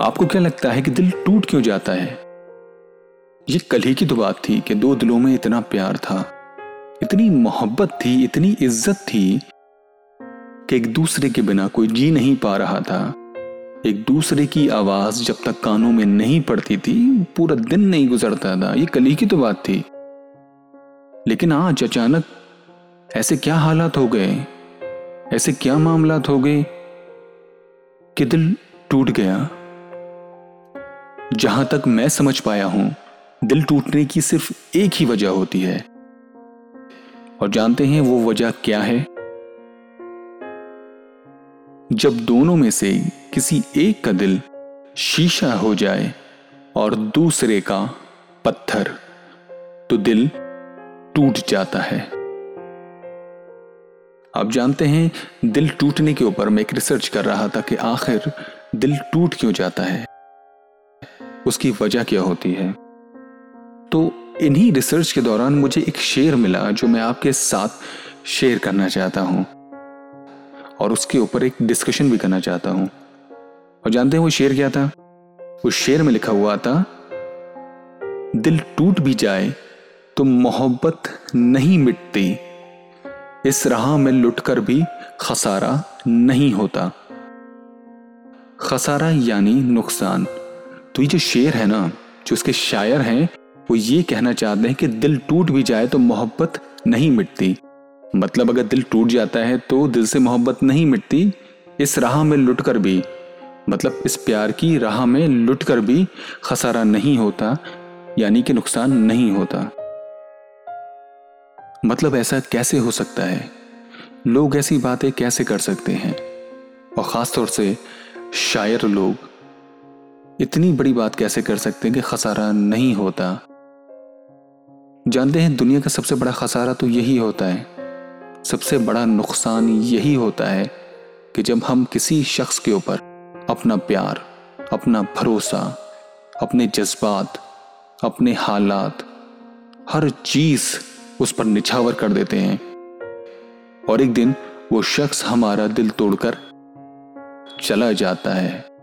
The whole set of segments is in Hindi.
आपको क्या लगता है कि दिल टूट क्यों जाता है? ये कल ही की तो बात थी कि दो दिलों में इतना प्यार था, इतनी मोहब्बत थी, इतनी इज़्ज़त थी कि एक दूसरे के बिना कोई जी नहीं पा रहा था। एक दूसरे की आवाज़ जब तक कानों में नहीं पड़ती थी, पूरा दिन नहीं गुजरता था। ये कली की तो बात थी। लेकिन आज अचानक ऐसे क्या हालात हो गए? ऐसे क्या मामलात हो गए कि दिल टूट गया? जहाँ तक मैं समझ पाया हूँ, दिल टूटने की सिर्फ़ एक ही वजह होती है। और जानते हैं वो वजह क्या है? जब दोनों में से किसी एक का दिल शीशा हो जाए और दूसरे का पत्थर तो दिल टूट जाता है। आप जानते हैं, दिल टूटने के ऊपर मैं एक रिसर्च कर रहा था कि आखिर दिल टूट क्यों जाता है। उसकी वजह क्या होती है? तो इन्हीं रिसर्च के दौरान मुझे एक शेर मिला जो मैं आपके साथ शेयर करना चाहता हूँ। और उसके ऊपर एक डिस्कशन भी करना चाहता हूँ। और जानते हैं वो शेर क्या था? उस शेर में लिखा हुआ था, दिल टूट भी जाए तो मोहब्बत नहीं मिटती। इस राह में लुटकर भी खसारा नहीं होता। खसारा यानी नुकसान। तो ये जो शेर है ना, जो इसके शायर हैं, वो ये कहना चाहते हैं कि दिल टूट भी जाए तो मोहब्बत नहीं मिटती। मतलब अगर दिल टूट जाता है तो दिल से मोहब्बत नहीं मिटती, इस राह में लुट कर भी। मतलब इस प्यार की राह में लुट कर भी खसारा नहीं होता, यानी कि नुकसान नहीं होता। मतलब ऐसा कैसे हो सकता है? लोग ऐसी बातें कैसे कर सकते हैं? और ख़ास तौर से शायर लोग। इतनी बड़ी बात कैसे कर सकते हैं कि खसारा नहीं होता? जानते हैं दुनिया का सबसे बड़ा खसारा तो यही होता है। सबसे बड़ा नुकसान यही होता है कि जब हम किसी शख्स के ऊपर अपना प्यार, अपना भरोसा, अपने जज्बात, अपने हालात, हर चीज़ उस पर निछावर कर देते हैं। और एक दिन वो शख्स हमारा दिल तोड़कर चला जाता है।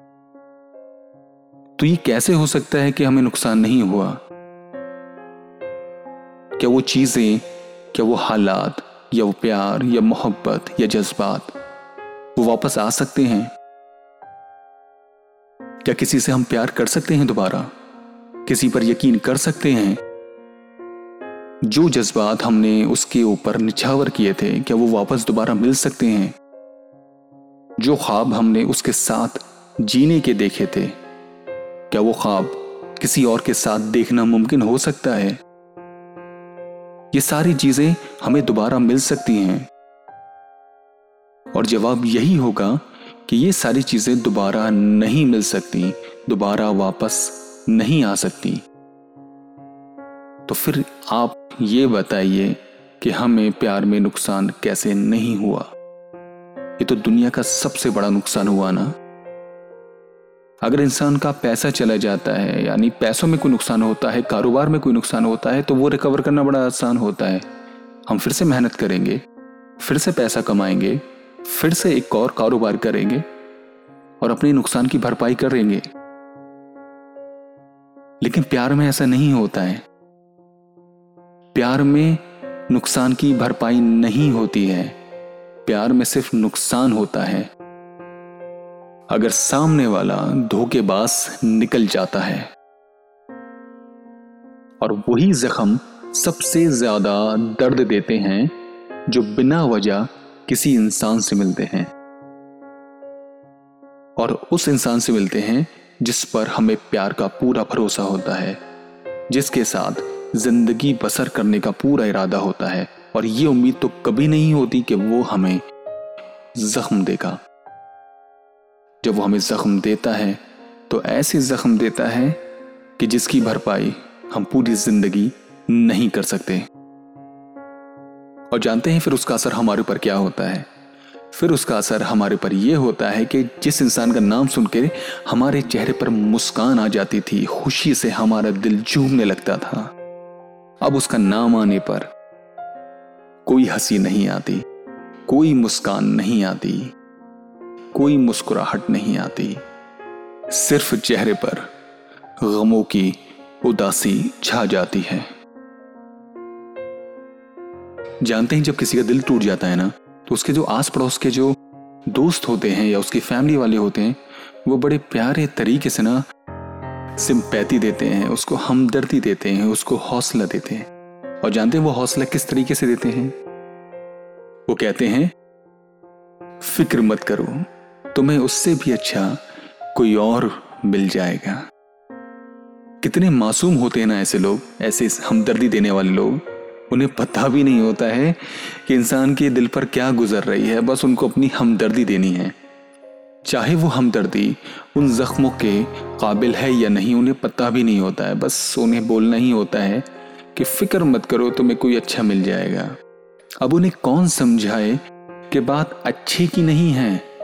तो ये कैसे हो सकता है कि हमें नुकसान नहीं हुआ? क्या वो चीज़ें, क्या वो हालात, या वो प्यार, या मोहब्बत, या जज्बात, वो वापस आ सकते हैं? क्या किसी से हम प्यार कर सकते हैं दोबारा? किसी पर यकीन कर सकते हैं? जो जज्बात हमने उसके ऊपर निछावर किए थे, क्या वो वापस दोबारा मिल सकते हैं? जो ख्वाब हमने उसके साथ जीने के देखे थे क्या वो ख्वाब किसी और के साथ देखना मुमकिन हो सकता है? ये सारी चीज़ें हमें दोबारा मिल सकती हैं। और जवाब यही होगा कि ये सारी चीज़ें दोबारा नहीं मिल सकती, दोबारा वापस नहीं आ सकती। तो फिर आप ये बताइए कि हमें प्यार में नुकसान कैसे नहीं हुआ? ये तो दुनिया का सबसे बड़ा नुकसान हुआ ना? अगर इंसान का पैसा चला जाता है, यानी पैसों में कोई नुकसान होता है, कारोबार में कोई नुकसान होता है तो वो रिकवर करना बड़ा आसान होता है। हम फिर से मेहनत करेंगे, फिर से पैसा कमाएँगे, फिर से एक और कारोबार करेंगे और अपने नुकसान की भरपाई करेंगे। लेकिन प्यार में ऐसा नहीं होता है। प्यार में नुकसान की भरपाई नहीं होती है। प्यार में सिर्फ़ नुकसान होता है। अगर सामने वाला धोखेबाज निकल जाता है। और वही जख्म सबसे ज़्यादा दर्द देते हैं, जो बिना वजह किसी इंसान से मिलते हैं। और उस इंसान से मिलते हैं, जिस पर हमें प्यार का पूरा भरोसा होता है, जिसके साथ ज़िंदगी बसर करने का पूरा इरादा होता है। और ये उम्मीद तो कभी नहीं होती कि वो हमें जख्म देगा। जब वो हमें जख्म देता है तो ऐसे जख्म देता है कि जिसकी भरपाई हम पूरी ज़िंदगी नहीं कर सकते। और जानते हैं फिर उसका असर हमारे ऊपर क्या होता है? फिर उसका असर हमारे पर यह होता है कि जिस इंसान का नाम सुनकर हमारे चेहरे पर मुस्कान आ जाती थी, खुशी से हमारा दिल झूमने लगता था। अब उसका नाम आने पर कोई हँसी नहीं आती, कोई मुस्कान नहीं आती। कोई मुस्कुराहट नहीं आती। सिर्फ़ चेहरे पर गमों की उदासी छा जाती है। जानते हैं, जब किसी का दिल टूट जाता है ना तो उसके जो आस पड़ोस के जो दोस्त होते हैं या उसकी फैमिली वाले होते हैं, वो बड़े प्यारे तरीके से ना सिंपैथी देते हैं, उसको हमदर्दी देते हैं, उसको हौसला देते हैं। और जानते हैं वो हौसला किस तरीके से देते हैं? वो कहते हैं, फ़िक्र मत करो तुम्हें उससे भी अच्छा कोई और मिल जाएगा। कितने मासूम होते हैं ना ऐसे लोग, ऐसे हमदर्दी देने वाले लोग। उन्हें पता भी नहीं होता है कि इंसान के दिल पर क्या गुजर रही है, बस उनको अपनी हमदर्दी देनी है। चाहे वो हमदर्दी उन जख्मों के काबिल है या नहीं, उन्हें पता भी नहीं होता है। बस उन्हें बोलना ही होता है कि फ़िक्र मत करो, तुम्हें कोई अच्छा मिल जाएगा। अब उन्हें कौन समझाए कि बात अच्छे की नहीं है?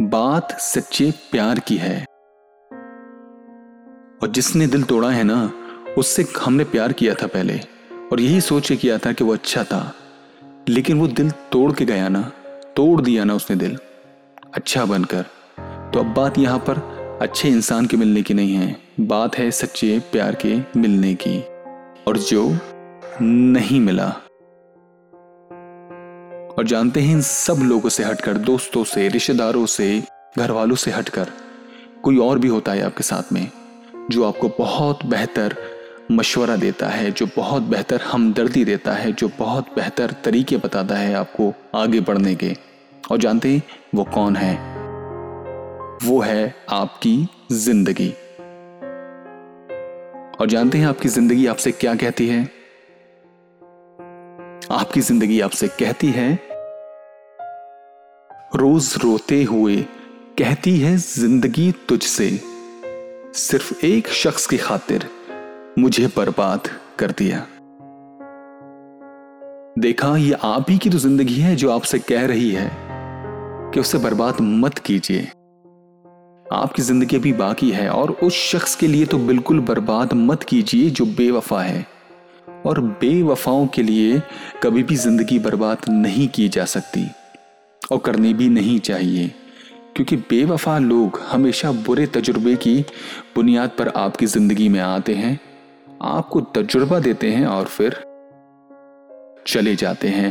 बात सच्चे प्यार की है। और जिसने दिल तोड़ा है ना, उससे हमने प्यार किया था पहले, और यही सोच के किया था कि वो अच्छा था। लेकिन वो दिल तोड़ के गया ना, तोड़ दिया ना उसने दिल अच्छा बनकर। तो अब बात यहाँ पर अच्छे इंसान के मिलने की नहीं है, बात है सच्चे प्यार के मिलने की। और जो नहीं मिला। और जानते हैं इन सब लोगों से हटकर, दोस्तों से, रिश्तेदारों से घर वालों से हटकर, कोई और भी होता है आपके साथ में, जो आपको बहुत बेहतर मशवरा देता है, जो बहुत बेहतर हमदर्दी देता है, जो बहुत बेहतर तरीके बताता है आपको आगे बढ़ने के। और जानते हैं वो कौन है? वो है आपकी ज़िंदगी। और जानते हैं आपकी ज़िंदगी आपसे क्या कहती है? आपकी ज़िंदगी आपसे कहती है रोज रोते हुए कहती है ज़िंदगी तुझसे। सिर्फ़ एक शख्स की खातिर मुझे बर्बाद कर दिया। देखा, ये आप ही की तो ज़िंदगी है जो आपसे कह रही है कि उसे बर्बाद मत कीजिए। आपकी ज़िंदगी अभी बाकी है और उस शख्स के लिए तो बिल्कुल बर्बाद मत कीजिए जो बेवफा है। और बेवफाओं के लिए कभी भी ज़िंदगी बर्बाद नहीं की जा सकती। और करनी भी नहीं चाहिए। क्योंकि बेवफा लोग हमेशा बुरे तजुर्बे की बुनियाद पर आपकी ज़िंदगी में आते हैं, आपको तजुर्बा देते हैं और फिर चले जाते हैं।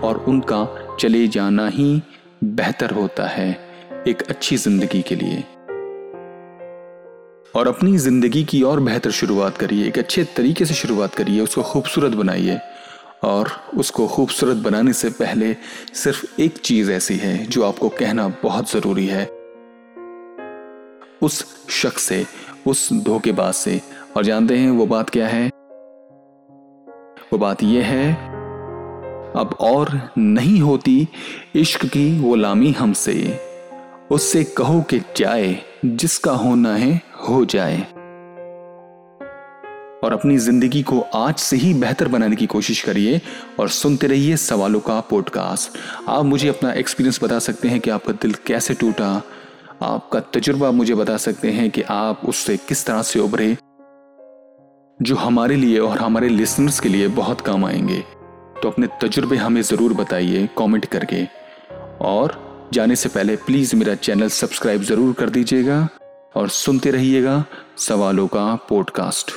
और उनका चले जाना ही बेहतर होता है एक अच्छी ज़िंदगी के लिए। और अपनी ज़िंदगी की और बेहतर शुरुआत करिए, एक अच्छे तरीके से शुरुआत करिए, उसको खूबसूरत बनाइए। और उसको खूबसूरत बनाने से पहले सिर्फ़ एक चीज़ ऐसी है जो आपको कहना बहुत ज़रूरी है। उस शख्स से, उस धोखेबाज से। और जानते हैं वो बात क्या है? वो बात यह है, अब और नहीं होती इश्क की गुलामी हमसे। उससे कहो कि जाए, जिसका होना है, हो जाए। और अपनी ज़िंदगी को आज से ही बेहतर बनाने की कोशिश करिए और सुनते रहिए सवालों का पॉडकास्ट आप मुझे अपना एक्सपीरियंस बता सकते हैं कि आपका दिल कैसे टूटा? आपका तजुर्बा मुझे बता सकते हैं कि आप उससे किस तरह से उभरे, जो हमारे लिए और हमारे लिसनर्स के लिए बहुत काम आएँगे। तो अपने तजुर्बे हमें ज़रूर बताइए कमेंट करके। और जाने से पहले प्लीज़ मेरा चैनल सब्सक्राइब ज़रूर कर दीजिएगा और सुनते रहिएगा सवालों का पॉडकास्ट